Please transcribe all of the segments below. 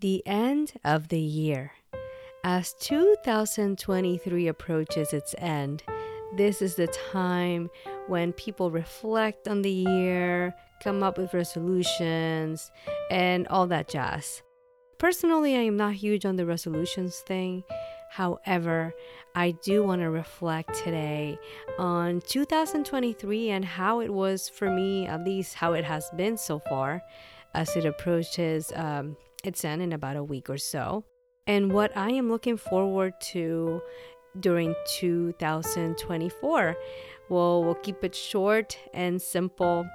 The end of the year. As 2023 approaches its end, this is the time when people reflect on the year, come up with resolutions, and all that jazz. Personally, I am not huge on the resolutions thing. However, I do want to reflect today on 2023 and how it was for me, at least how it has been so far, as it approaches um, its in in about a week or so. And what I am looking forward to during 2024. Well, we'll keep it short and simple.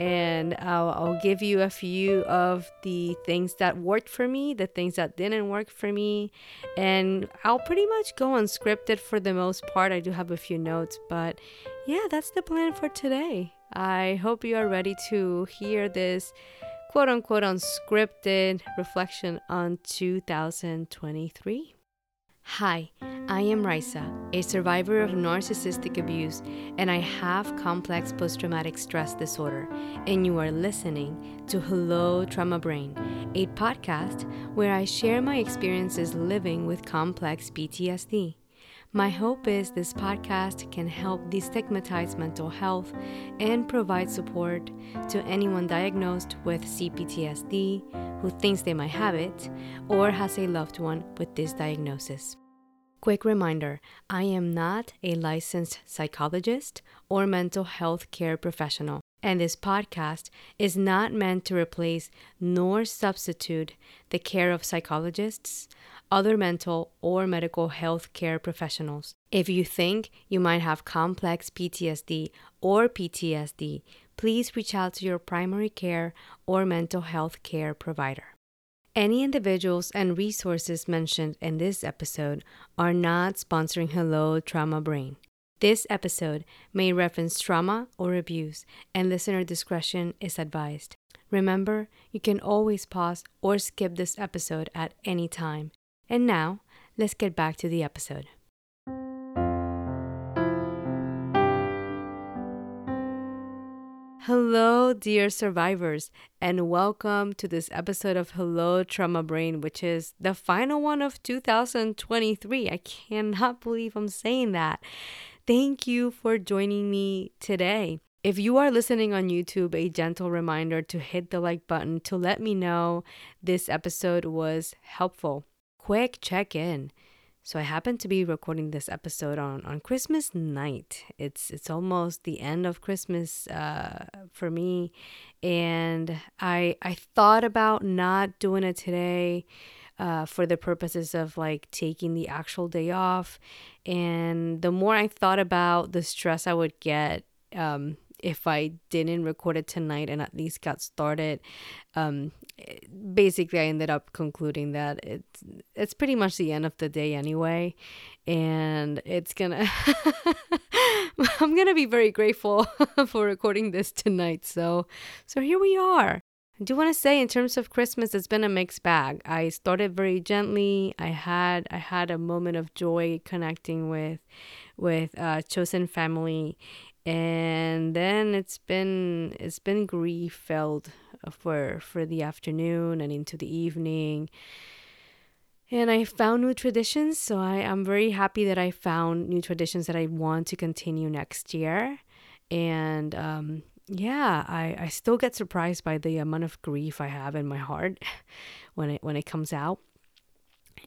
And I'll, I'll, give you a few of the things that worked for me, the things that didn't work for me. And I'll pretty much go unscripted for the most part. I do have a few notes, but yeah, that's the plan for today. I hope you are ready to hear this quote unquote unscripted reflection on 2023. Hi, I am Raysa, a survivor of narcissistic abuse, and I have complex post traumatic stress disorder. And you are listening to Hello Trauma Brain, a podcast where I share my experiences living with complex PTSD. My hope is this podcast can help destigmatize mental health and provide support to anyone diagnosed with CPTSD who thinks they might have it or has a loved one with this diagnosis. Quick reminder I am not a licensed psychologist or mental health care professional, and this podcast is not meant to replace nor substitute the care of psychologists other mental or medical health care professionals. If you think you might have complex PTSD or PTSD, please reach out to your primary care or mental health care provider. Any individuals and resources mentioned in this episode are not sponsoring Hello Trauma Brain. This episode may reference trauma or abuse, and listener discretion is advised. Remember, you can always pause or skip this episode at any time. And now, let's get back to the episode. Hello, dear survivors, and welcome to this episode of Hello Trauma Brain, which is the final one of 2023. I cannot believe I'm saying that. Thank you for joining me today. If you are listening on YouTube, a gentle reminder to hit the like button to let me know this episode was helpful quick check in. So I happen to be recording this episode on, on Christmas night. It's it's almost the end of Christmas uh, for me, and I I thought about not doing it today. Uh, for the purposes of like taking the actual day off. And the more I thought about the stress I would get um, if I didn't record it tonight and at least got started, um, basically I ended up concluding that it's it's pretty much the end of the day anyway, and it's gonna I'm gonna be very grateful for recording this tonight. So so here we are. I do want to say in terms of Christmas, it's been a mixed bag. I started very gently. I had I had a moment of joy connecting with with uh, chosen family, and then it's been it's been grief filled for for the afternoon and into the evening. And i found new traditions so i am very happy that i found new traditions that i want to continue next year. And um, yeah I, I still get surprised by the amount of grief i have in my heart when it when it comes out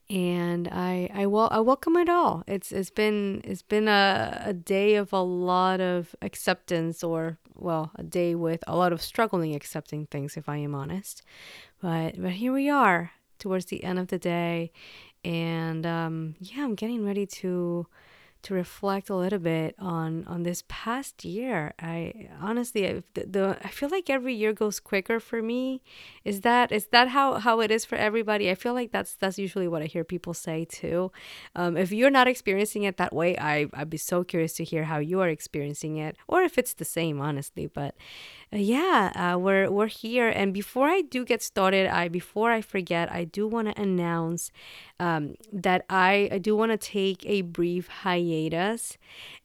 and I I will I welcome it all. It's it's been it's been a, a day of a lot of acceptance or well, a day with a lot of struggling accepting things if I am honest. But but here we are towards the end of the day and um yeah, I'm getting ready to to reflect a little bit on on this past year. I honestly, I, the, the I feel like every year goes quicker for me. Is that is that how how it is for everybody? I feel like that's that's usually what I hear people say too. Um, if you're not experiencing it that way, I I'd be so curious to hear how you are experiencing it, or if it's the same, honestly. But yeah, uh, we're we're here. And before I do get started, I before I forget, I do want to announce um, that I, I do want to take a brief hiatus,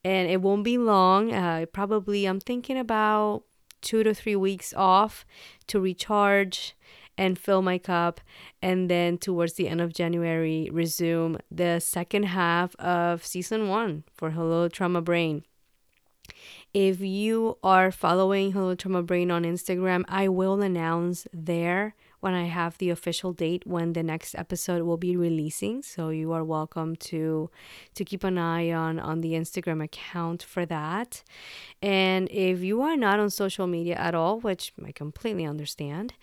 and it won't be long. Uh, probably I'm thinking about two to three weeks off to recharge and fill my cup. And then towards the end of January, resume the second half of season one for Hello Trauma Brain. If you are following Hello Trauma Brain on Instagram, I will announce there when I have the official date when the next episode will be releasing. So you are welcome to to keep an eye on on the Instagram account for that. And if you are not on social media at all, which I completely understand,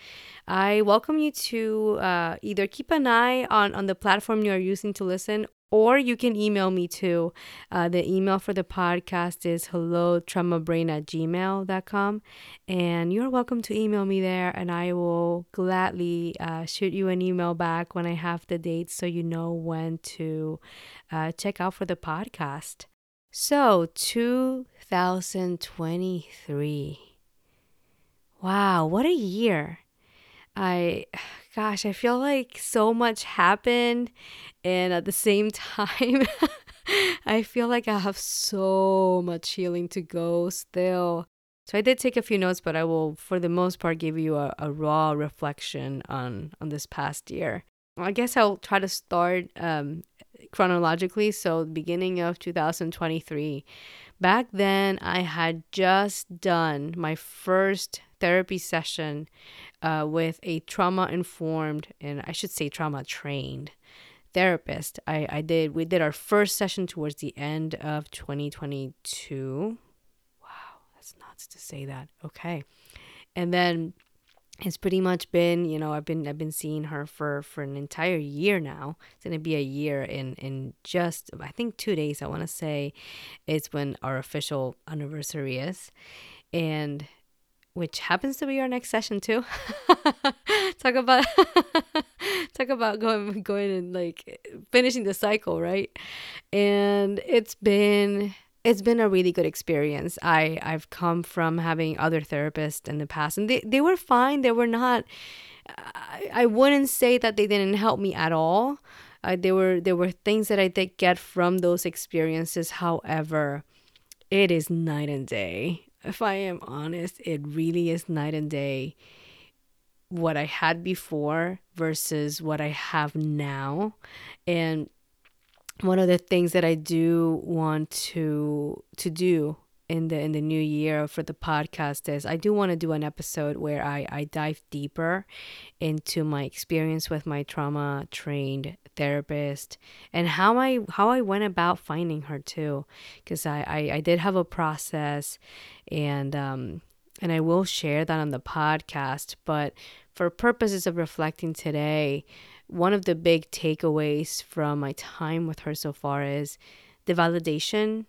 I welcome you to uh, either keep an eye on on the platform you are using to listen or you can email me too. Uh, the email for the podcast is hello traumabrain at gmail.com. And you're welcome to email me there, and I will gladly uh, shoot you an email back when I have the dates so you know when to uh, check out for the podcast. So, 2023. Wow, what a year! I gosh, I feel like so much happened. And at the same time, I feel like I have so much healing to go still. So I did take a few notes, but I will, for the most part, give you a, a raw reflection on on this past year. I guess I'll try to start um, chronologically. So beginning of 2023. Back then, I had just done my first therapy session uh, with a trauma informed and I should say trauma trained therapist. I, I did we did our first session towards the end of 2022. Wow, that's nuts to say that. Okay. And then it's pretty much been, you know, I've been I've been seeing her for for an entire year now. It's gonna be a year in in just I think two days. I want to say, is when our official anniversary is, and which happens to be our next session too. talk about talk about going going and like finishing the cycle, right? And it's been it's been a really good experience. I I've come from having other therapists in the past and they they were fine. They were not I, I wouldn't say that they didn't help me at all. Uh, there were there were things that I did get from those experiences. However, it is night and day if I am honest, it really is night and day what I had before versus what I have now. And one of the things that I do want to to do in the in the new year for the podcast is I do want to do an episode where I, I dive deeper into my experience with my trauma trained therapist and how I how I went about finding her too because I, I, I did have a process and um and I will share that on the podcast but for purposes of reflecting today one of the big takeaways from my time with her so far is the validation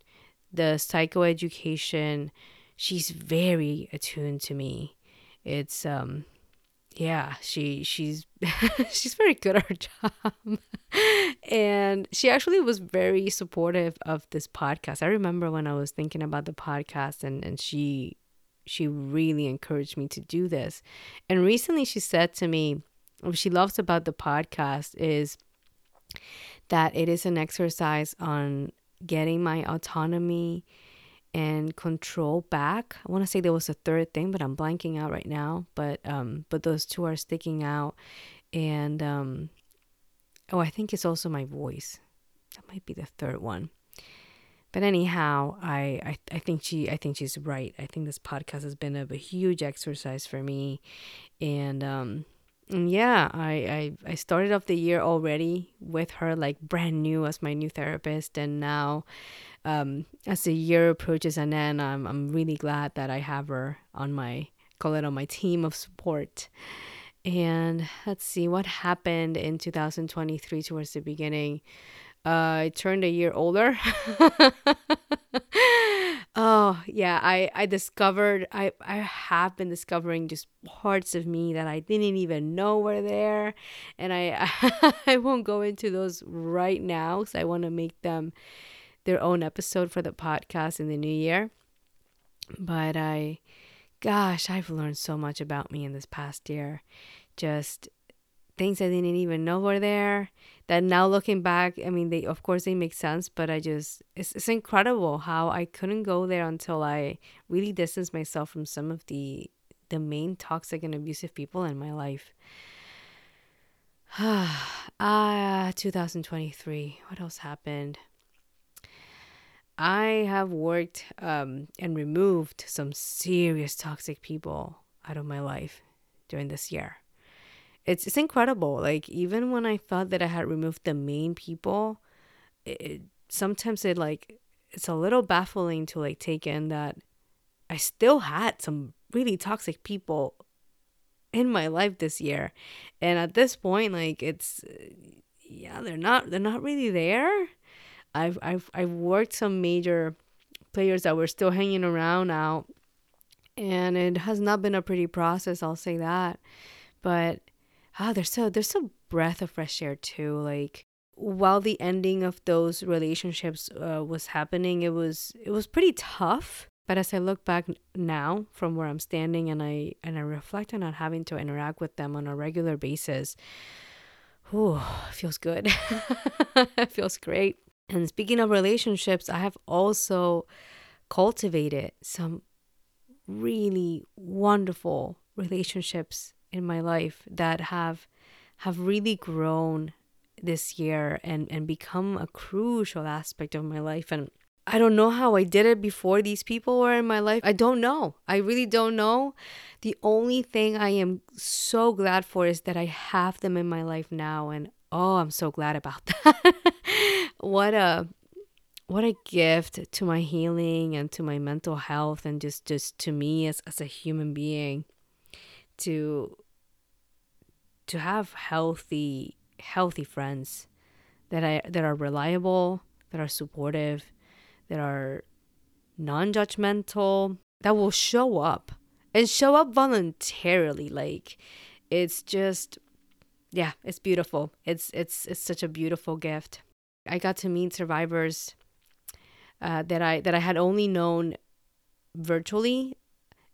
the psychoeducation, she's very attuned to me. It's um yeah, she she's she's very good at her job. and she actually was very supportive of this podcast. I remember when I was thinking about the podcast and and she she really encouraged me to do this. And recently she said to me what she loves about the podcast is that it is an exercise on getting my autonomy and control back. I want to say there was a third thing, but I'm blanking out right now. But um, but those two are sticking out, and um, oh, I think it's also my voice. That might be the third one. But anyhow, I, I I think she I think she's right. I think this podcast has been a, a huge exercise for me, and um, yeah, I, I I started off the year already with her like brand new as my new therapist, and now, um, as the year approaches and then I'm I'm really glad that I have her on my call it on my team of support. And let's see what happened in 2023 towards the beginning. Uh, I turned a year older. oh yeah, I I discovered I I have been discovering just parts of me that I didn't even know were there, and I I, won't go into those right now because I want to make them their own episode for the podcast in the new year. But I, gosh, I've learned so much about me in this past year. Just things I didn't even know were there that now looking back, I mean, they of course they make sense, but I just it's it's incredible how I couldn't go there until I really distanced myself from some of the the main toxic and abusive people in my life. ah, 2023. What else happened? I have worked um, and removed some serious toxic people out of my life during this year. It's, it's incredible. Like, even when I thought that I had removed the main people, it, sometimes it like, it's a little baffling to like take in that I still had some really toxic people in my life this year. And at this point, like, it's, yeah, they're not, they're not really there I've I've I've worked some major players that were still hanging around now, and it has not been a pretty process. I'll say that, but ah, there's so there's a breath of fresh air too. Like while the ending of those relationships uh, was happening, it was it was pretty tough. But as I look back now from where I'm standing and I and I reflect on not having to interact with them on a regular basis, whew, feels good. it feels great. And speaking of relationships, I have also cultivated some really wonderful relationships in my life that have have really grown this year and and become a crucial aspect of my life and I don't know how I did it before these people were in my life. I don't know. I really don't know. The only thing I am so glad for is that I have them in my life now and oh, I'm so glad about that. what a what a gift to my healing and to my mental health and just just to me as, as a human being to to have healthy healthy friends that I that are reliable, that are supportive, that are non-judgmental, that will show up and show up voluntarily like it's just yeah, it's beautiful. It's it's it's such a beautiful gift. I got to meet survivors uh, that I that I had only known virtually,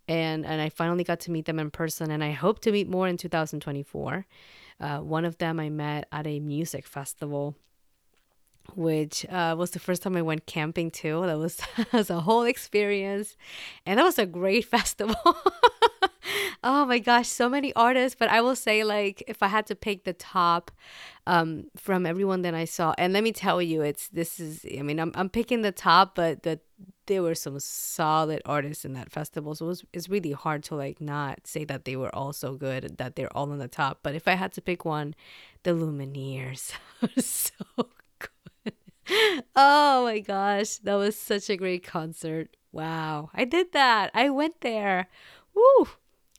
and and I finally got to meet them in person, and I hope to meet more in 2024. Uh, one of them I met at a music festival, which uh, was the first time I went camping too. That was, that was a whole experience, and that was a great festival. oh my gosh, so many artists. But I will say, like, if I had to pick the top um, from everyone that I saw, and let me tell you, it's this is, I mean, I'm, I'm picking the top, but the, there were some solid artists in that festival. So it was, it's really hard to, like, not say that they were all so good, that they're all on the top. But if I had to pick one, the Lumineers are so good. oh my gosh, that was such a great concert. Wow, I did that. I went there. Woo!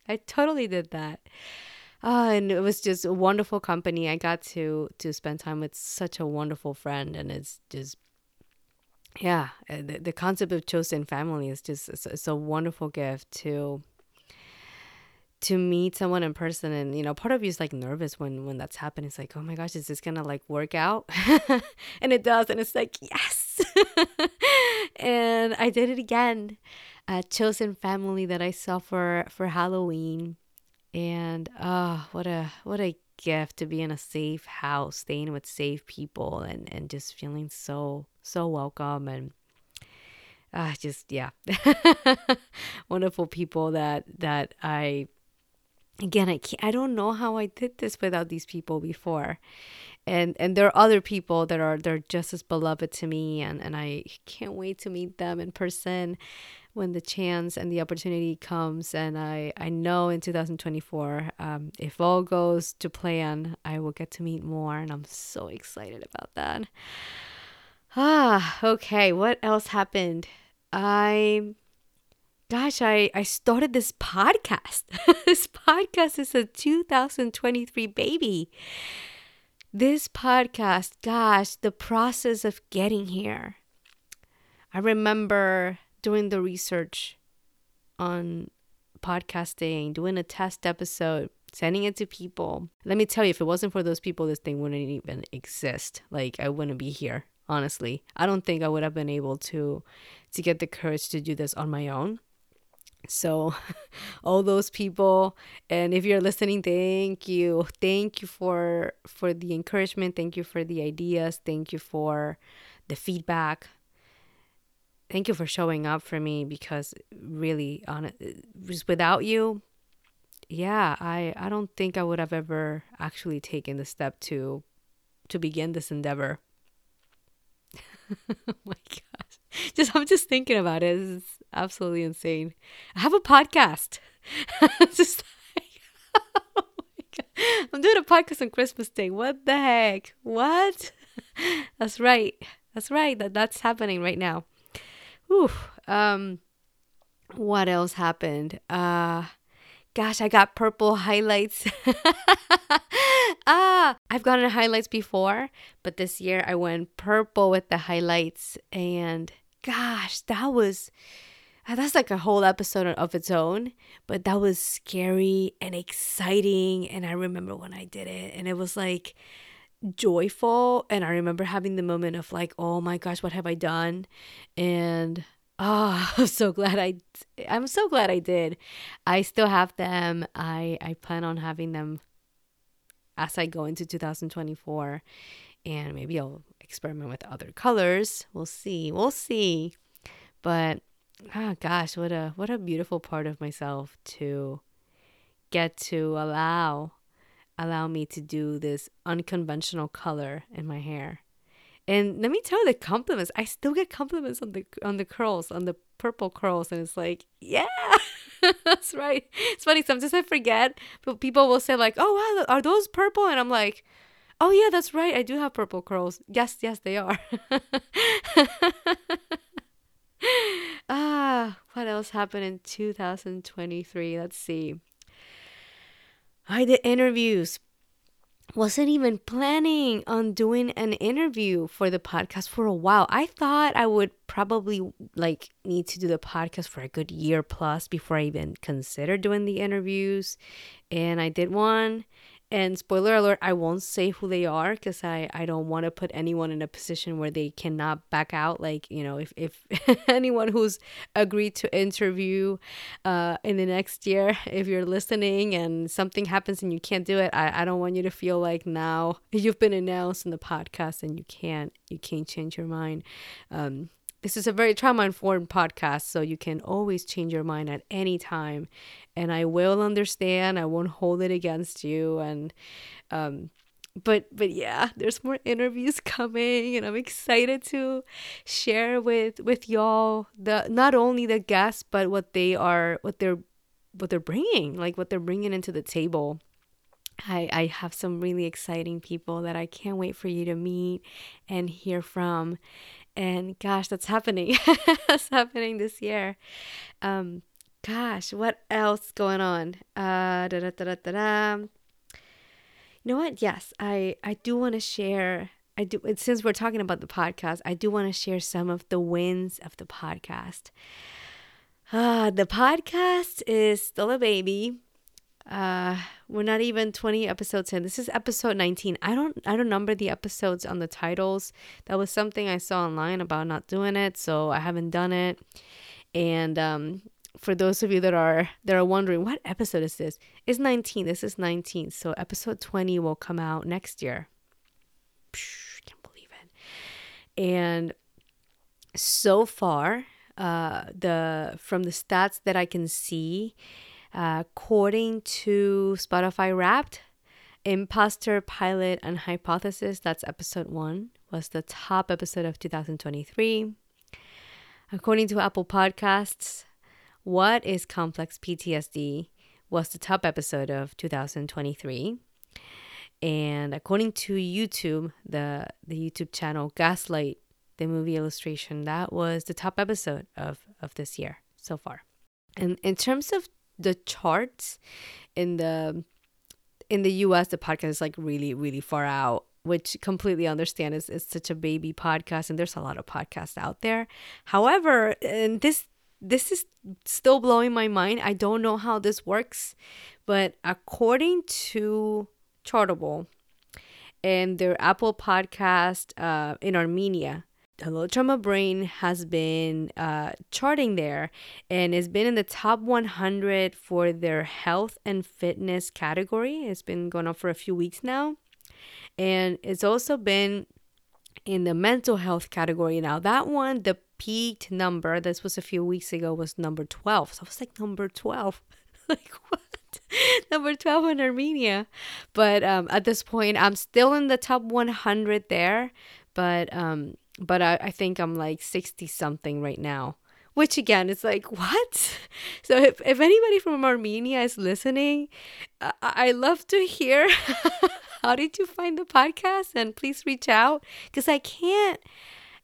I totally did that. Uh, and it was just a wonderful company. I got to to spend time with such a wonderful friend, and it's just yeah, uh, the, the concept of chosen family is just it's, it's a wonderful gift to to meet someone in person. And you know part of you is like nervous when when that's happening. It's like oh my gosh is this gonna like work out? And it does and it's like yes! And i did it again a chosen family that I saw for for Halloween, and oh, what a what a gift to be in a safe house, staying with safe people, and and just feeling so so welcome and uh, just yeah, wonderful people that that I again I can't, I don't know how I did this without these people before. And and there are other people that are they're just as beloved to me and and I can't wait to meet them in person when the chance and the opportunity comes. And I I know in 2024 um, if all goes to plan I will get to meet more and I'm so excited about that ah okay what else happened I gosh I I started this podcast this podcast is a 2023 baby this podcast, gosh, the process of getting here. I remember doing the research on podcasting, doing a test episode, sending it to people. Let me tell you, if it wasn't for those people, this thing wouldn't even exist. Like I wouldn't be here, honestly. I don't think I would have been able to to get the courage to do this on my own. So, all those people, and if you're listening, thank you, thank you for for the encouragement, thank you for the ideas, thank you for the feedback, thank you for showing up for me because really, on just without you, yeah, I I don't think I would have ever actually taken the step to to begin this endeavor. oh my gosh. Just I'm just thinking about it. It's absolutely insane. I have a podcast. just like, oh. I'm doing a podcast on Christmas Day. What the heck? What? That's right. That's right. That that's happening right now. Whew. Um what else happened? Uh gosh, I got purple highlights. ah, I've gotten highlights before, but this year I went purple with the highlights. And gosh, that was, ah, that's like a whole episode of its own, but that was scary and exciting. And I remember when I did it, and it was like, joyful and i remember having the moment of like oh my gosh what have i done and Oh, I'm so glad I I'm so glad I did. I still have them. I I plan on having them as I go into 2024 and maybe I'll experiment with other colors. We'll see. We'll see. But oh gosh, what a what a beautiful part of myself to get to allow allow me to do this unconventional color in my hair. And let me tell you the compliments. I still get compliments on the on the curls, on the purple curls, and it's like, yeah, that's right. It's funny. Sometimes I forget, but people will say like, "Oh wow, are those purple?" And I'm like, "Oh yeah, that's right. I do have purple curls. Yes, yes, they are." ah, what else happened in 2023? Let's see. I did interviews wasn't even planning on doing an interview for the podcast for a while. I thought I would probably like need to do the podcast for a good year plus before I even consider doing the interviews. And I did one and spoiler alert, I won't say who they are because I, I don't want to put anyone in a position where they cannot back out. Like, you know, if, if anyone who's agreed to interview uh, in the next year, if you're listening and something happens and you can't do it, I, I don't want you to feel like now you've been announced in the podcast and you can't you can't change your mind. Um, this is a very trauma informed podcast, so you can always change your mind at any time. And I will understand, I won't hold it against you. And, um, but but yeah there's more interviews coming and i'm excited to share with with y'all the not only the guests but what they are what they're what they're bringing like what they're bringing into the table I, I have some really exciting people that I can't wait for you to meet and hear from and gosh that's happening. That's happening this year. Um gosh what else going on? Uh da, da, da, da, da, you know what? Yes i i do want to share i do since we're talking about the podcast i do want to share some of the wins of the podcast. Uh the podcast is still a baby uh we're not even 20 episodes in. This is episode 19 i don't i don't number the episodes on the titles. That was something i saw online about not doing it so i haven't done it. And um for those of you that are that are wondering what episode is this? It's 19 this is 19 so episode 20 will come out next year. Psh, can't believe it. And so far uh the from the stats that i can see uh, according to Spotify Wrapped, Imposter Pilot and Hypothesis, that's episode one, was the top episode of 2023. According to Apple Podcasts, What is Complex PTSD was the top episode of 2023. And according to YouTube, the, the YouTube channel Gaslight, the movie illustration, that was the top episode of, of this year so far. And in terms of the charts in the in the US the podcast is like really really far out which completely understand is it's such a baby podcast and there's a lot of podcasts out there. However and this this is still blowing my mind. I don't know how this works but according to chartable and their apple podcast uh, in armenia Hello Trauma Brain has been uh, charting there and it's been in the top 100 for their health and fitness category. It's been going on for a few weeks now. And it's also been in the mental health category. Now, that one, the peaked number, this was a few weeks ago, was number 12. So I was like, number 12. like, what? number 12 in Armenia. But um, at this point, I'm still in the top 100 there. But um, but I, I think I'm like 60 something right now. Which again, it's like, what? So if, if anybody from Armenia is listening, I, I love to hear how did you find the podcast? And please reach out because I can't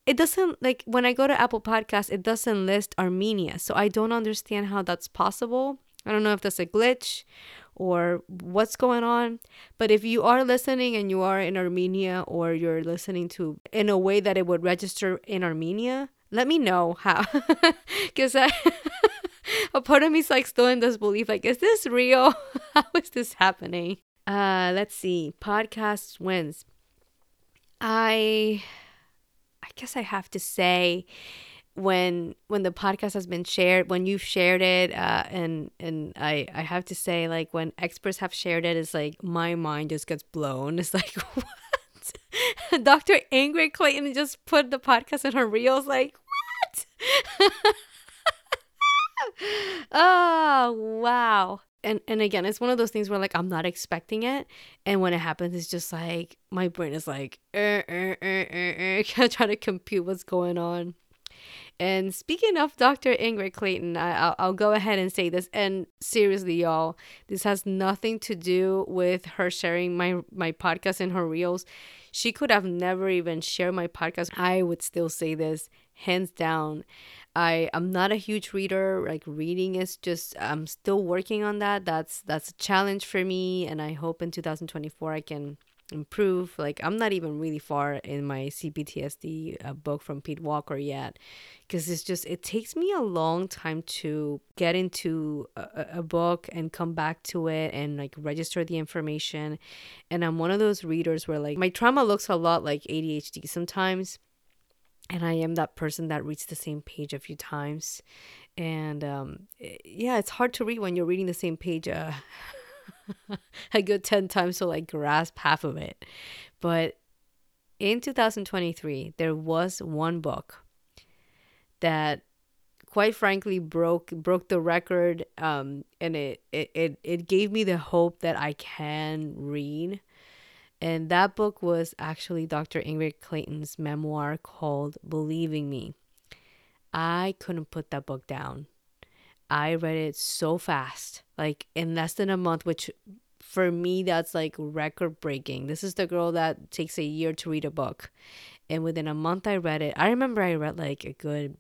it doesn't like when I go to Apple Podcasts, it doesn't list Armenia. So I don't understand how that's possible. I don't know if that's a glitch or what's going on. But if you are listening and you are in Armenia or you're listening to in a way that it would register in Armenia, let me know how. Because a part of me is like still in this belief like is this real how is this happening uh let's see podcast wins i i guess i have to say when when the podcast has been shared when you've shared it uh, and and i i have to say like when experts have shared it it's like my mind just gets blown. It's like what? Dr ingrid clayton just put the podcast in her reels like what? Oh wow. And and again it's one of those things where like i'm not expecting it. And when it happens it's just like my brain is like er, er, er, er, er, trying to compute what's going on and speaking of Dr. Ingrid Clayton, I, will I'll go ahead and say this. And seriously, y'all, this has nothing to do with her sharing my, my podcast in her reels. She could have never even shared my podcast. I would still say this hands down. I am not a huge reader. Like reading is just I'm still working on that. That's that's a challenge for me and I hope in 2024 I can improve. Like I'm not even really far in my CPTSD uh, book from Pete Walker yet, because it's just it takes me a long time to get into a, a, book and come back to it and like register the information. And I'm one of those readers where like my trauma looks a lot like ADHD sometimes. And I am that person that reads the same page a few times. And um, yeah, it's hard to read when you're reading the same page. Uh, a good 10 times to like grasp half of it. But in 2023, there was one book that quite frankly broke broke the record um and it, it it it gave me the hope that I can read. And that book was actually Dr. Ingrid Clayton's memoir called Believing Me. I couldn't put that book down. I read it so fast, like in less than a month, which for me, that's like record breaking. This is the girl that takes a year to read a book. And within a month, I read it. I remember I read like a good,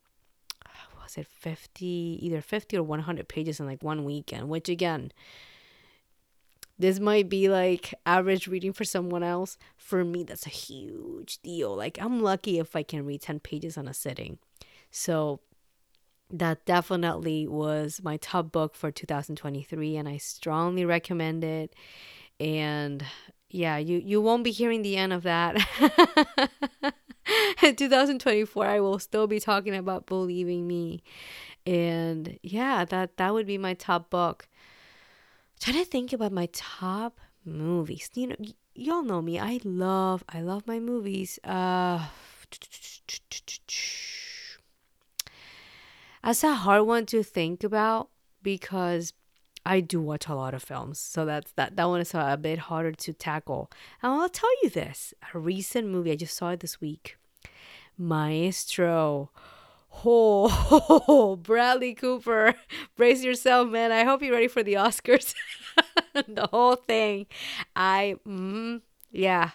was it 50, either 50 or 100 pages in like one weekend, which again, this might be like average reading for someone else. For me, that's a huge deal. Like, I'm lucky if I can read 10 pages on a sitting. So, that definitely was my top book for 2023 and I strongly recommend it. And yeah, you you won't be hearing the end of that. In 2024 I will still be talking about believing me. And yeah, that that would be my top book. I'm trying to think about my top movies. You know, y- y'all know me. I love I love my movies. Uh that's a hard one to think about because I do watch a lot of films. So that's that that one is a bit harder to tackle. And I'll tell you this, a recent movie I just saw it this week. Maestro. Oh, Bradley Cooper. Brace yourself, man. I hope you're ready for the Oscars. the whole thing. I mm, yeah.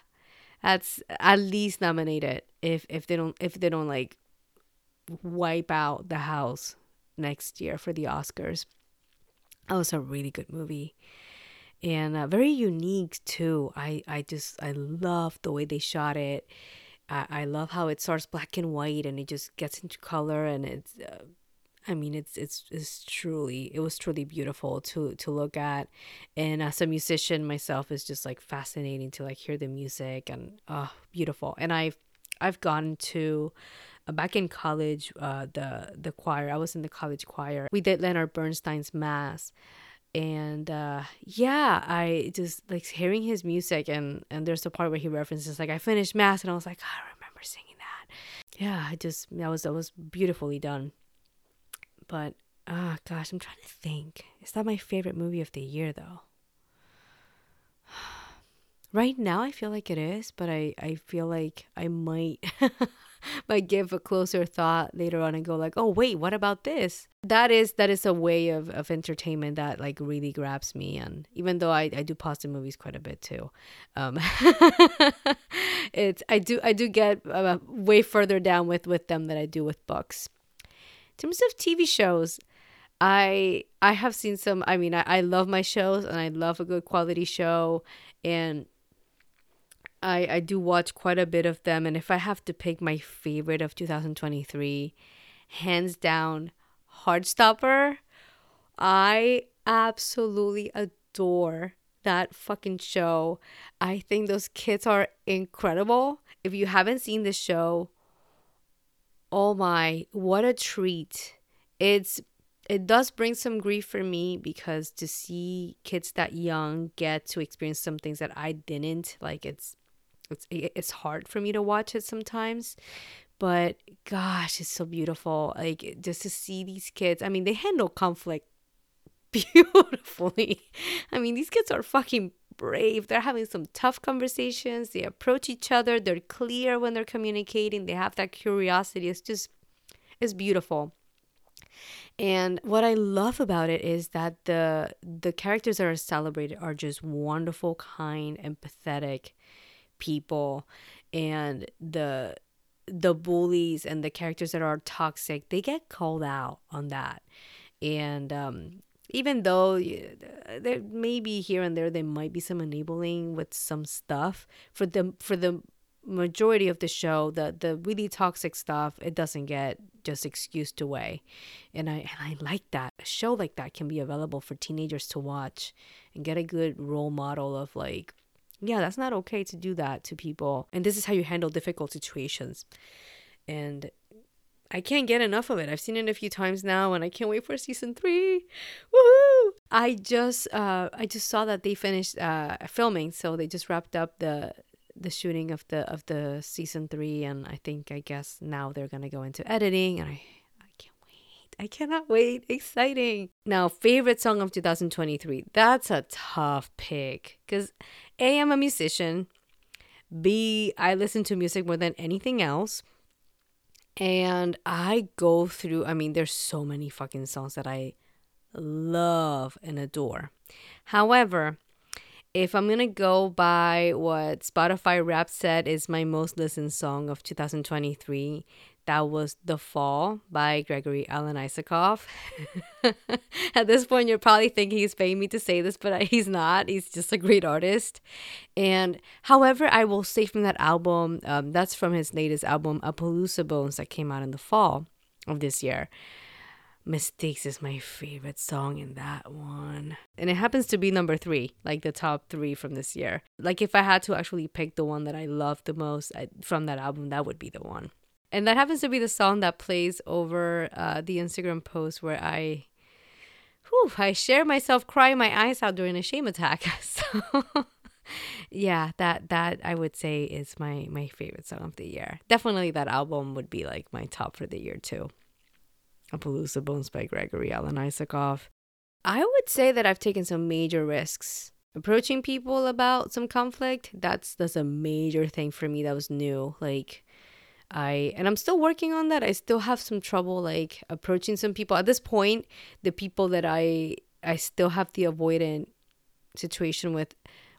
That's at least nominated if if they don't if they don't like wipe out the house next year for the Oscars. That was a really good movie and uh, very unique too. I I just I love the way they shot it. I I love how it starts black and white and it just gets into color and it's. Uh, I mean, it's it's it's truly it was truly beautiful to to look at, and as a musician myself, is just like fascinating to like hear the music and oh, beautiful. And I've I've gone to back in college, uh, the the choir. I was in the college choir. We did Leonard Bernstein's mass, and uh, yeah, I just like hearing his music. And and there's a part where he references like I finished mass, and I was like, I remember singing that. Yeah, I just that was that was beautifully done. But Ah, oh, gosh, I'm trying to think. Is that my favorite movie of the year, though? Right now, I feel like it is, but I, I feel like I might might give a closer thought later on and go like, oh wait, what about this? That is that is a way of, of entertainment that like really grabs me, and even though I, I do pause the movies quite a bit too, um, it's I do I do get uh, way further down with with them than I do with books. In terms of TV shows, I I have seen some. I mean, I, I love my shows and I love a good quality show, and I, I do watch quite a bit of them. And if I have to pick my favorite of 2023, hands down, Heartstopper. I absolutely adore that fucking show. I think those kids are incredible. If you haven't seen the show, oh my, what a treat. It's it does bring some grief for me because to see kids that young get to experience some things that I didn't, like it's it's it's hard for me to watch it sometimes but gosh it's so beautiful. Like just to see these kids i mean they handle conflict beautifully. I mean these kids are fucking brave. They're having some tough conversations. They approach each other. They're clear when they're communicating. They have that curiosity. It's just it's beautiful. And what I love about it is that the the characters that are celebrated are just wonderful, kind, empathetic, people and the the bullies and the characters that are toxic they get called out on that. And um, even though there maybe here and there there might be some enabling with some stuff for the for the majority of the show the the really toxic stuff it doesn't get just excused away. And i and i like that. A show like that can be available for teenagers to watch and get a good role model of like yeah, that's not okay to do that to people. And this is how you handle difficult situations. And I can't get enough of it. I've seen it a few times now and I can't wait for season 3. Woohoo! I just uh I just saw that they finished uh filming, so they just wrapped up the the shooting of the of the season 3 and I think I guess now they're to go into editing and I I cannot wait. Exciting. Now, favorite song of 2023. That's a tough pick because A, I'm a musician. B, I listen to music more than anything else. And I go through, I mean, there's so many fucking songs that I love and adore. However, if I'm gonna go by what Spotify Wrapped said is my most listened song of 2023, that was The Fall by Gregory Alan Isakov. At this point, you're probably thinking he's paying me to say this, but he's not. He's just a great artist. And however, I will say from that album, um, that's from his latest album, Appaloosa Bones, that came out in the fall of this year. Mistakes is my favorite song in that one. And it happens to be number three, like the top three from this year. Like, if I had to actually pick the one that I love the most from that album, that would be the one. And that happens to be the song that plays over uh, the Instagram post where I, whew, I share myself crying my eyes out during a shame attack. So, yeah, that that I would say is my my favorite song of the year. Definitely, that album would be like my top for the year too. A Appaloosa Bones by Gregory Alan Isakov. I would say that I've taken some major risks approaching people about some conflict. That's that's a major thing for me that was new. Like I and I'm still working on that. I still have some trouble like approaching some people. At this point, the people that I I still have the avoidant situation with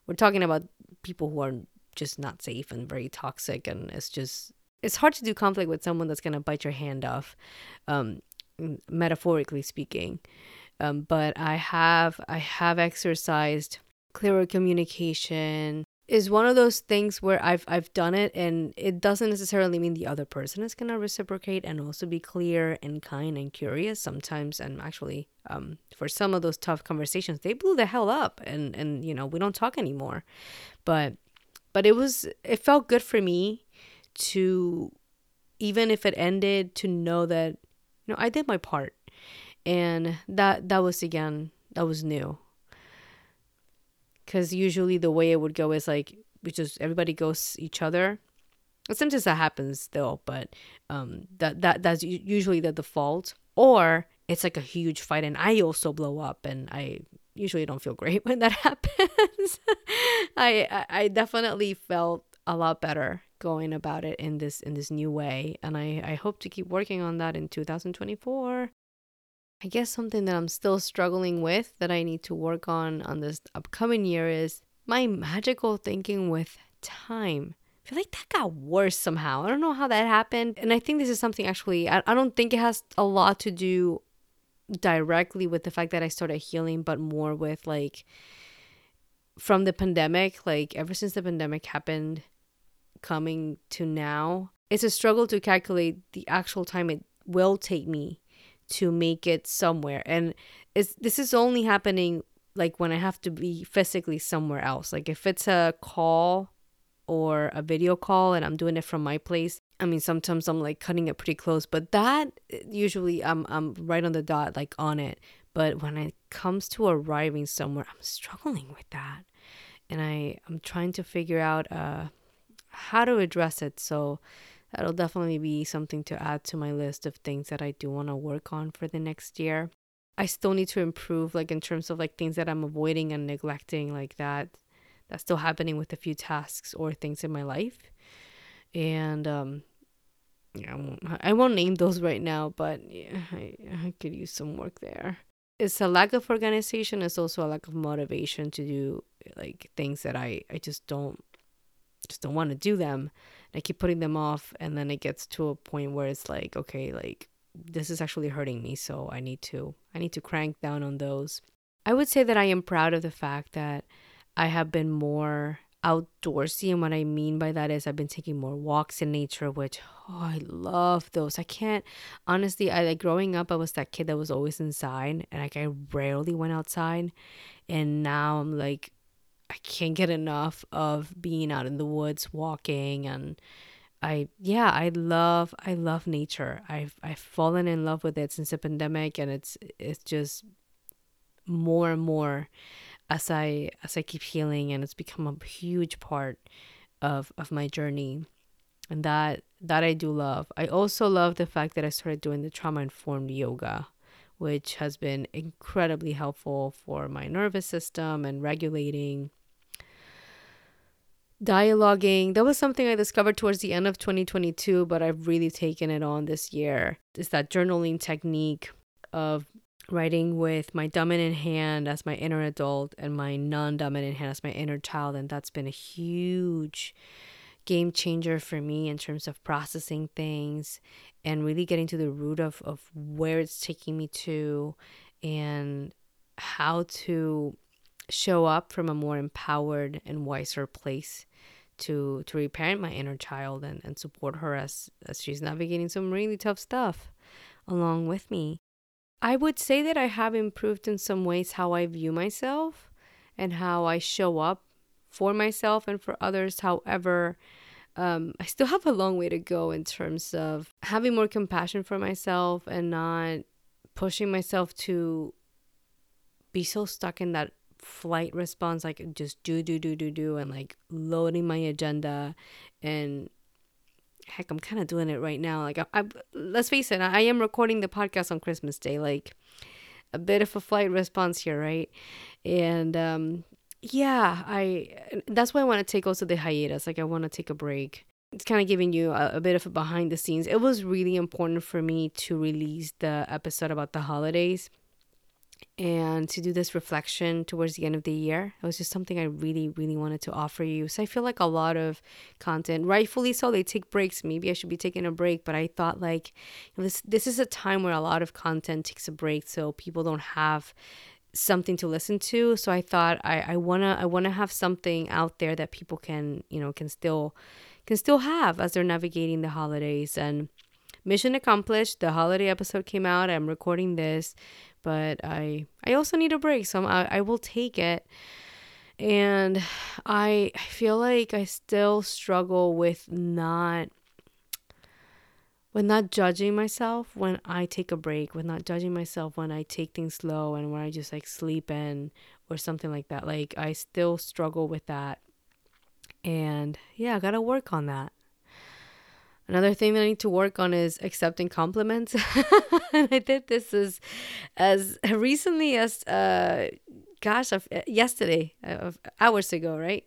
we're talking about people who are just not safe and very toxic and it's just it's hard to do conflict with someone that's going to bite your hand off um metaphorically speaking. Um, but I have I have exercised clearer communication, is one of those things where I've I've done it and it doesn't necessarily mean the other person is gonna reciprocate and also be clear and kind and curious sometimes. And actually um for some of those tough conversations they blew the hell up and and you know we don't talk anymore. But but it was it felt good for me to even if it ended to know that you know I did my part. And that that was again that was new because usually the way it would go is like we just everybody goes each other sometimes that happens though but um that that that's usually the default or it's like a huge fight and I also blow up and I usually don't feel great when that happens. I I definitely felt a lot better going about it in this in this new way and I I hope to keep working on that in 2024. I guess something that I'm still struggling with that I need to work on on this upcoming year is my magical thinking with time. I feel like that got worse somehow. I don't know how that happened. And I think this is something actually, I, I don't think it has a lot to do directly with the fact that I started healing, but more with like from the pandemic, like ever since the pandemic happened, coming to now, it's a struggle to calculate the actual time it will take me to make it somewhere. And it's, this is only happening like when I have to be physically somewhere else. Like if it's a call or a video call and I'm doing it from my place, I mean, sometimes I'm like cutting it pretty close, but that usually I'm I'm right on the dot, like on it. But when it comes to arriving somewhere, I'm struggling with that, and I I'm trying to figure out uh how to address it. So that'll definitely be something to add to my list of things that I do want to work on for the next year. I still need to improve, like in terms of like things that I'm avoiding and neglecting, like that. That's still happening with a few tasks or things in my life and um yeah, I won't I won't name those right now, but yeah, I, I could use some work there. It's a lack of organization. It's also a lack of motivation to do like things that I I just don't just don't want to do them. I keep putting them off, and then it gets to a point where it's like, okay, like this is actually hurting me, so I need to I need to crank down on those. I would say that I am proud of the fact that I have been more outdoorsy and what i mean by that is i've been taking more walks in nature which oh i love those i can't honestly i like growing up i was that kid that was always inside and like i rarely went outside and now i'm like i can't get enough of being out in the woods walking and i yeah i love i love nature. I've i've fallen in love with it since the pandemic and it's it's just more and more as I as I keep healing and it's become a huge part of of my journey. And that that I do love. I also love the fact that I started doing the trauma informed yoga which has been incredibly helpful for my nervous system and regulating dialoguing. That was something i discovered towards the end of 2022 but i've really taken it on this year. Is that journaling technique of writing with my dominant hand as my inner adult and my non-dominant hand as my inner child and that's been a huge game changer for me in terms of processing things and really getting to the root of, of where it's taking me to and how to show up from a more empowered and wiser place to to reparent my inner child and, and support her as as she's navigating some really tough stuff along with me I would say that I have improved in some ways how I view myself and how I show up for myself and for others. However, um, I still have a long way to go in terms of having more compassion for myself and not pushing myself to be so stuck in that flight response, like just do, do, do, do, do, and like loading my agenda and heck, I'm kind of doing it right now. Like, I, I, let's face it, I am recording the podcast on Christmas Day. Like, a bit of a flight response here, right? And um, yeah, I that's why I want to take also the hiatus. Like, I want to take a break. It's kind of giving you a, a bit of a behind the scenes. It was really important for me to release the episode about the holidays and to do this reflection towards the end of the year. It was just something I really, really wanted to offer you. So I feel like a lot of content, rightfully so, they take breaks. Maybe I should be taking a break, but I thought like this this is a time where a lot of content takes a break, so people don't have something to listen to. So I thought I, I wanna I wanna have something out there that people can, you know, can still can still have as they're navigating the holidays and mission accomplished. The holiday episode came out. I'm recording this but I I also need a break, so I I will take it. And I I feel like I still struggle with not with not judging myself when I take a break, with not judging myself when I take things slow and when I just like sleep in or something like that. Like I still struggle with that. And yeah, I got to work on that. Another thing that I need to work on is accepting compliments. and I did this as as recently as uh gosh, yesterday, uh, hours ago, right?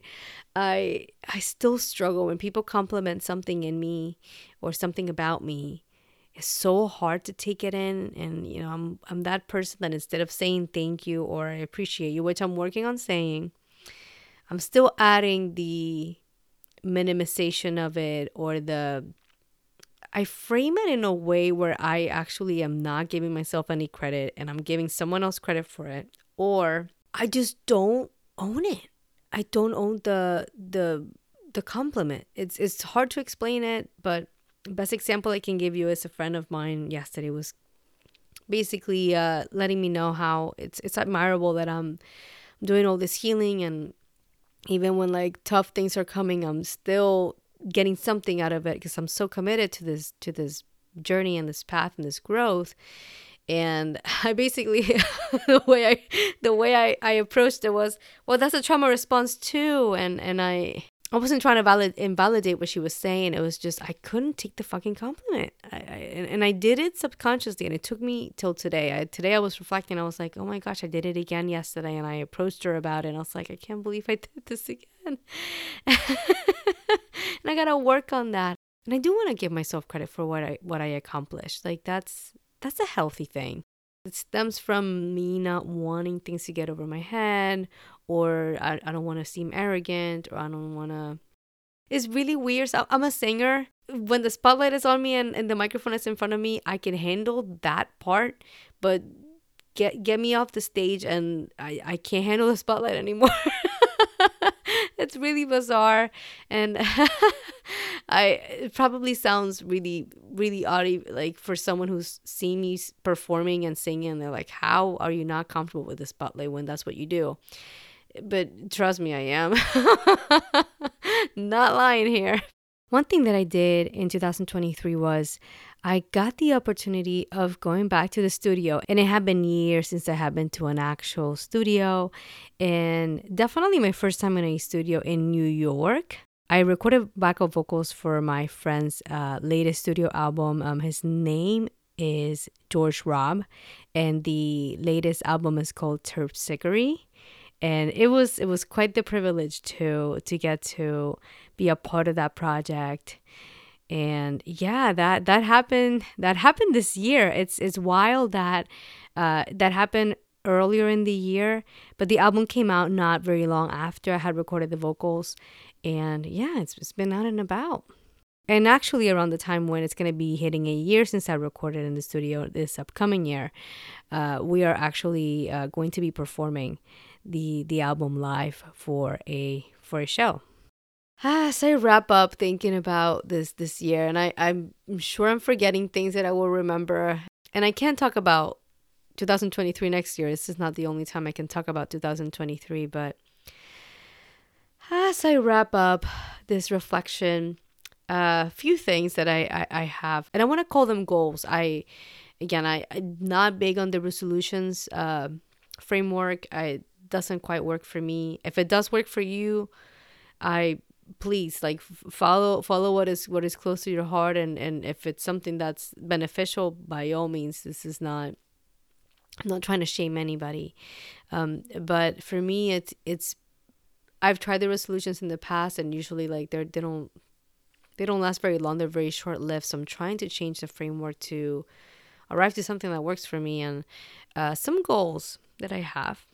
I I still struggle when people compliment something in me or something about me. It's so hard to take it in and you know, I'm I'm that person that instead of saying thank you or I appreciate you, which I'm working on saying, I'm still adding the minimization of it or the I frame it in a way where I actually am not giving myself any credit and I'm giving someone else credit for it or I just don't own it. I don't own the the the compliment. It's it's hard to explain it, but the best example I can give you is a friend of mine yesterday was basically uh, letting me know how it's it's admirable that I'm doing all this healing and even when like tough things are coming, I'm still getting something out of it because I'm so committed to this to this journey and this path and this growth. And I basically the way I the way I, I approached it was, well, that's a trauma response too. And and I I wasn't trying to valid, invalidate what she was saying. It was just I couldn't take the fucking compliment, I, I, and, and I did it subconsciously, and it took me till today. I, today I was reflecting. I was like, oh my gosh, I did it again yesterday, and I approached her about it. And I was like, I can't believe I did this again, and I gotta work on that. And I do want to give myself credit for what I what I accomplished. Like that's that's a healthy thing. It stems from me not wanting things to get over my head, or I, I don't want to seem arrogant, or I don't want to. It's really weird. So I'm a singer. When the spotlight is on me and, and the microphone is in front of me, I can handle that part, but get get me off the stage and I, I can't handle the spotlight anymore. It's really bizarre and i it probably sounds really really odd like for someone who's seen me performing and singing they're like how are you not comfortable with the spotlight when that's what you do? But trust me i am. Not lying here one thing that I did in 2023 was I got the opportunity of going back to the studio, and it had been years since I had been to an actual studio, and definitely my first time in a studio in New York. I recorded backup vocals for my friend's uh, latest studio album. Um, his name is George Hrab, and the latest album is called Terpsichore and it was it was quite the privilege to to get to be a part of that project. And yeah that that happened that happened this year. It's it's wild that uh, that happened earlier in the year but the album came out not very long after i had recorded the vocals. And yeah it's, it's been out and about. And actually around the time when it's going to be hitting a year since i recorded in the studio this upcoming year uh, we are actually uh, going to be performing the the album live for a for a show as I wrap up thinking about this this year, and I, I'm sure I'm forgetting things that I will remember, and I can't talk about 2023 next year. This is not the only time I can talk about 2023, but as I wrap up this reflection, a uh, few things that I, I, I have, and I want to call them goals. I, again, I, I'm not big on the resolutions uh, framework. I, doesn't quite work for me. If it does work for you, I please like follow follow what is what is close to your heart. And and if it's something that's beneficial by all means this is not I'm not trying to shame anybody. Um but for me it's it's I've tried the resolutions in the past and usually like they're they don't they don't last very long. They're very short lived so I'm trying to change the framework to arrive to something that works for me. And uh, some goals that I have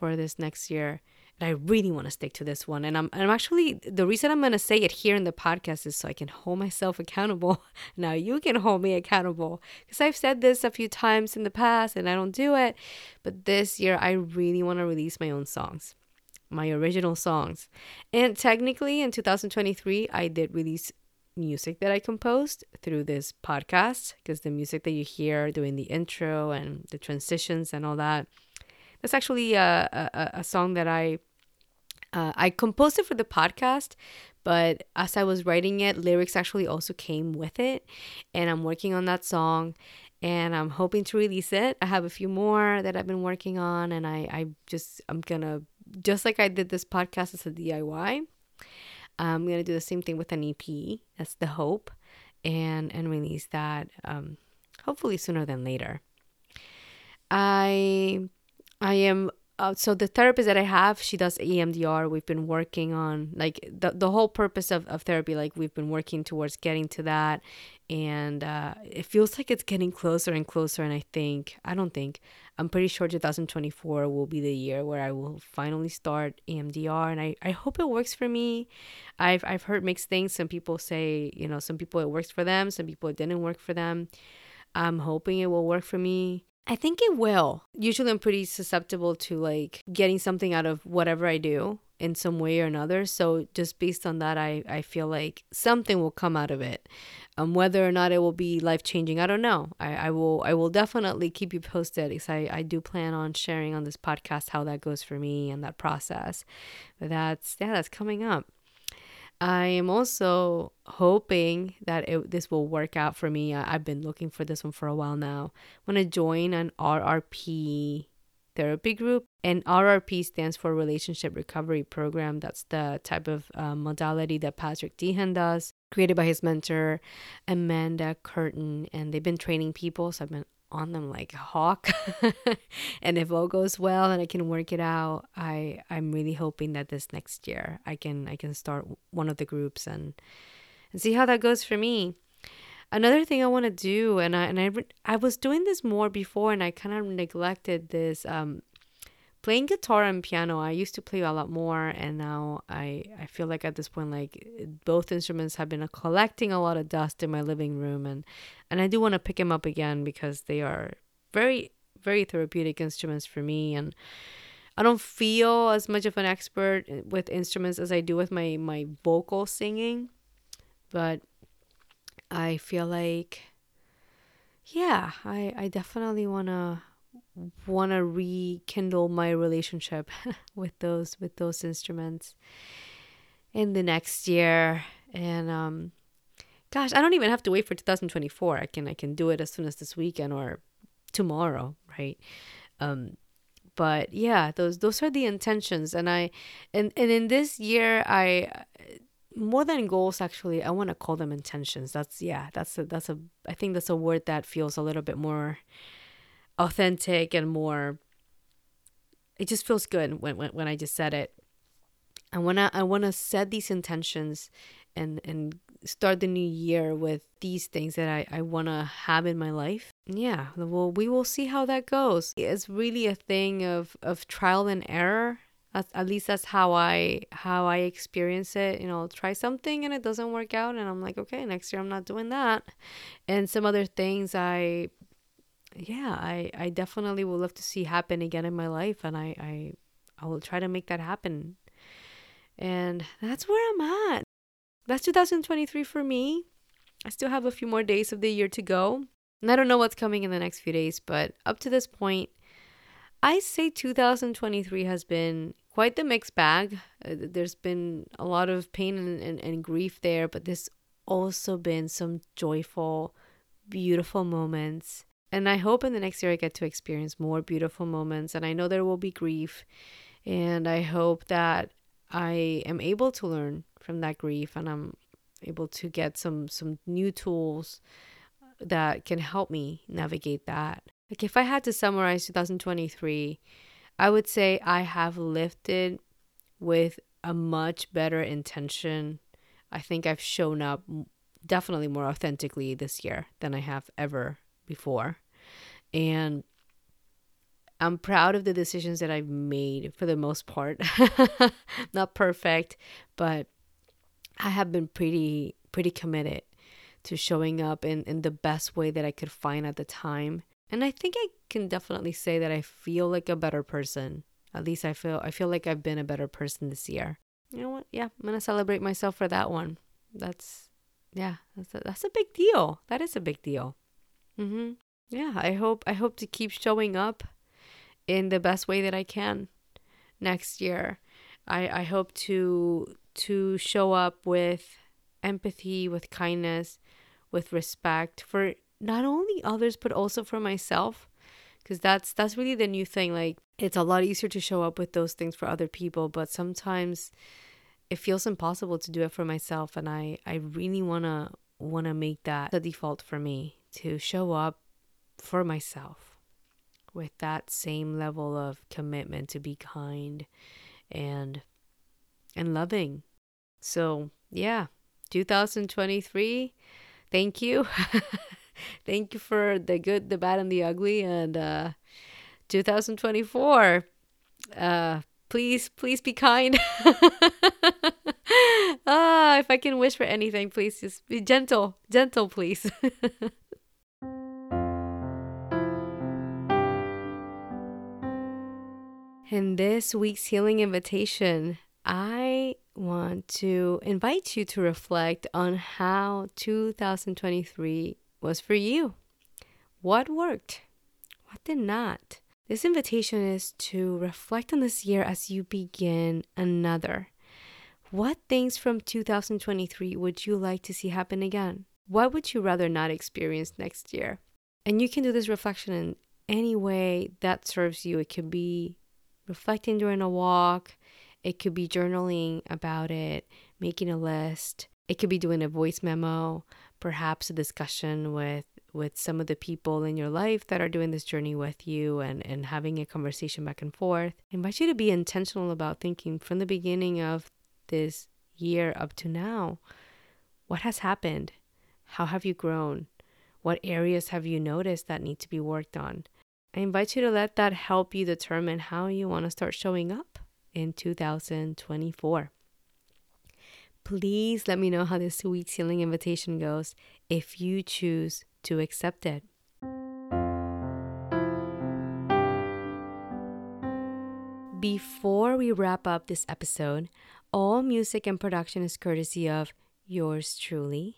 for this next year And I really want to stick to this one. And I'm, I'm actually, the reason I'm going to say it here in the podcast is so I can hold myself accountable. now you can hold me accountable because I've said this a few times in the past and I don't do it. But this year, I really want to release my own songs, my original songs. And technically, in 2023, I did release music that I composed through this podcast because the music that you hear doing the intro and the transitions and all that. That's actually a, a, a song that I uh, I composed it for the podcast, but as I was writing it, lyrics actually also came with it. And I'm working on that song and I'm hoping to release it. I have a few more that I've been working on, and I, I just, I'm gonna, just like I did this podcast as a DIY, I'm gonna do the same thing with an EP. That's the hope. and and release that um, hopefully sooner than later. I I am uh, so the therapist that I have, she does EMDR. We've been working on like the the whole purpose of, of therapy. Like we've been working towards getting to that, and uh, it feels like it's getting closer and closer. And I think I don't think I'm pretty sure 2024 will be the year where I will finally start EMDR, and I I hope it works for me. I've I've heard mixed things. Some people say you know some people it works for them, some people it didn't work for them. I'm hoping it will work for me. I think it will. Usually I'm pretty susceptible to like getting something out of whatever I do in some way or another. So just based on that I, I feel like something will come out of it. Um whether or not it will be life changing, I don't know. I, I will I will definitely keep you posted because I, I do plan on sharing on this podcast how that goes for me and that process. But that's yeah, that's coming up. I am also hoping that it, this will work out for me. I, have been looking for this one for a while now. I want to join an RRP therapy group, and RRP stands for Relationship Recovery Program. That's the type of uh, modality that Patrick Teahan does, created by his mentor Amanda Curtin, and they've been training people. So I've been on them like a hawk. and if all goes well and I can work it out, I I'm really hoping that this next year I can I can start one of the groups and and see how that goes for me. Another thing I want to do, and I and I I was doing this more before, and I kind of neglected this um, playing guitar and piano i used to play a lot more and now i i feel like at this point like both instruments have been collecting a lot of dust in my living room and and i do want to pick them up again because they are very very therapeutic instruments for me and i don't feel as much of an expert with instruments as i do with my my vocal singing but i feel like yeah i i definitely want to want to rekindle my relationship with those with those instruments in the next year. And um gosh i don't even have to wait for 2024 i can i can do it as soon as this weekend or tomorrow right? Um but yeah those those are the intentions. And i and and in this year i more than goals actually i want to call them intentions. That's yeah that's a that's a i think that's a word that feels a little bit more authentic and more it just feels good when, when, when I just said it. I wanna I wanna set these intentions and and start the new year with these things that I, I wanna have in my life. Yeah, well we will see how that goes. It's really a thing of, of trial and error. At, at least that's how I how I experience it. You know, try something and it doesn't work out and I'm like, okay, next year I'm not doing that. And some other things I yeah, I, I definitely would love to see happen again in my life and I, I I will try to make that happen. And that's where I'm at. That's 2023 for me. I still have a few more days of the year to go. And I don't know what's coming in the next few days, but up to this point, I say 2023 has been quite the mixed bag. Uh, there's been a lot of pain and, and, and grief there, but there's also been some joyful, beautiful moments and I hope in the next year I get to experience more beautiful moments. And I know there will be grief. And I hope that I am able to learn from that grief and I'm able to get some some new tools that can help me navigate that. Like if I had to summarize 2023, I would say I have lifted with a much better intention. I think I've shown up definitely more authentically this year than I have ever before. And I'm proud of the decisions that I've made for the most part. Not perfect, but I have been pretty pretty committed to showing up in, in the best way that I could find at the time. And I think I can definitely say that I feel like a better person. At least I feel I feel like I've been a better person this year. You know what? Yeah, I'm gonna celebrate myself for that one. That's yeah, that's a, that's a big deal. That is a big deal. Mm-hmm. Yeah, I hope I hope to keep showing up in the best way that I can next year. I I hope to to show up with empathy, with kindness, with respect for not only others but also for myself. Because that's that's really the new thing like it's a lot easier to show up with those things for other people but sometimes it feels impossible to do it for myself and i i really want to want to make that the default for me to show up for myself with that same level of commitment to be kind and and loving. So, yeah, 2023, thank you. thank you for the good, the bad and the ugly and uh 2024 uh please please be kind. ah, if I can wish for anything, please just be gentle, gentle, please. In this week's healing invitation, I want to invite you to reflect on how 2023 was for you. What worked? What did not? This invitation is to reflect on this year as you begin another. What things from 2023 would you like to see happen again? What would you rather not experience next year? And you can do this reflection in any way that serves you. It could be reflecting during a walk, it could be journaling about it, making a list, it could be doing a voice memo, perhaps a discussion with with some of the people in your life that are doing this journey with you and, and having a conversation back and forth. I invite you to be intentional about thinking from the beginning of this year up to now what has happened? How have you grown? What areas have you noticed that need to be worked on? I invite you to let that help you determine how you want to start showing up in 2024. Please let me know how this week's healing invitation goes if you choose to accept it. Before we wrap up this episode, all music and production is courtesy of yours truly.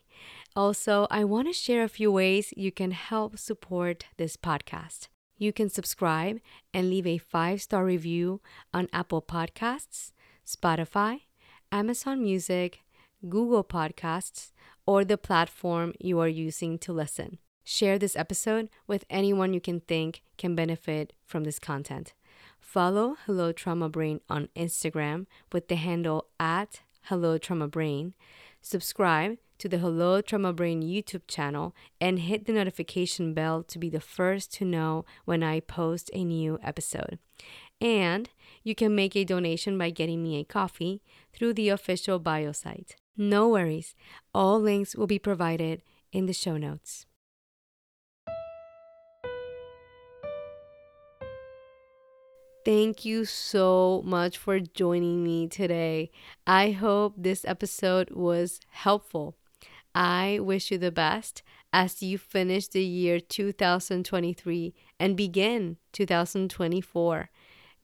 Also, I want to share a few ways you can help support this podcast. You can subscribe and leave a five star review on Apple Podcasts, Spotify, Amazon Music, Google Podcasts, or the platform you are using to listen. Share this episode with anyone you can think can benefit from this content. Follow Hello Trauma Brain on Instagram with the handle at Hello Trauma Brain. Subscribe to the Hello Trauma Brain YouTube channel and hit the notification bell to be the first to know when I post a new episode. And you can make a donation by getting me a coffee through the official bio site. No worries, all links will be provided in the show notes. Thank you so much for joining me today. I hope this episode was helpful. I wish you the best as you finish the year 2023 and begin 2024.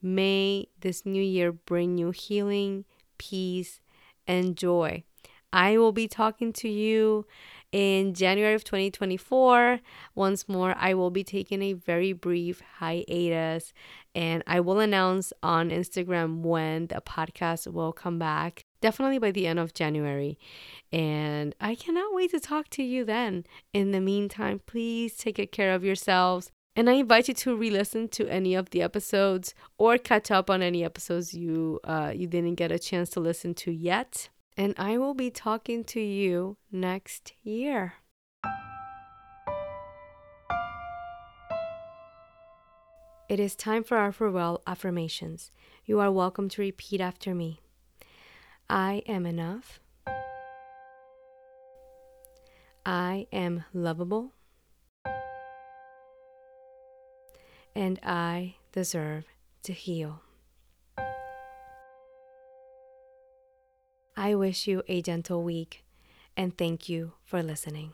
May this new year bring you healing, peace, and joy. I will be talking to you in January of 2024. Once more, I will be taking a very brief hiatus and I will announce on Instagram when the podcast will come back, definitely by the end of January. And I cannot wait to talk to you then. In the meantime, please take good care of yourselves. And I invite you to re-listen to any of the episodes or catch up on any episodes you uh, you didn't get a chance to listen to yet and I will be talking to you next year. It is time for our farewell affirmations. You are welcome to repeat after me. I am enough. I am lovable. And I deserve to heal. I wish you a gentle week and thank you for listening.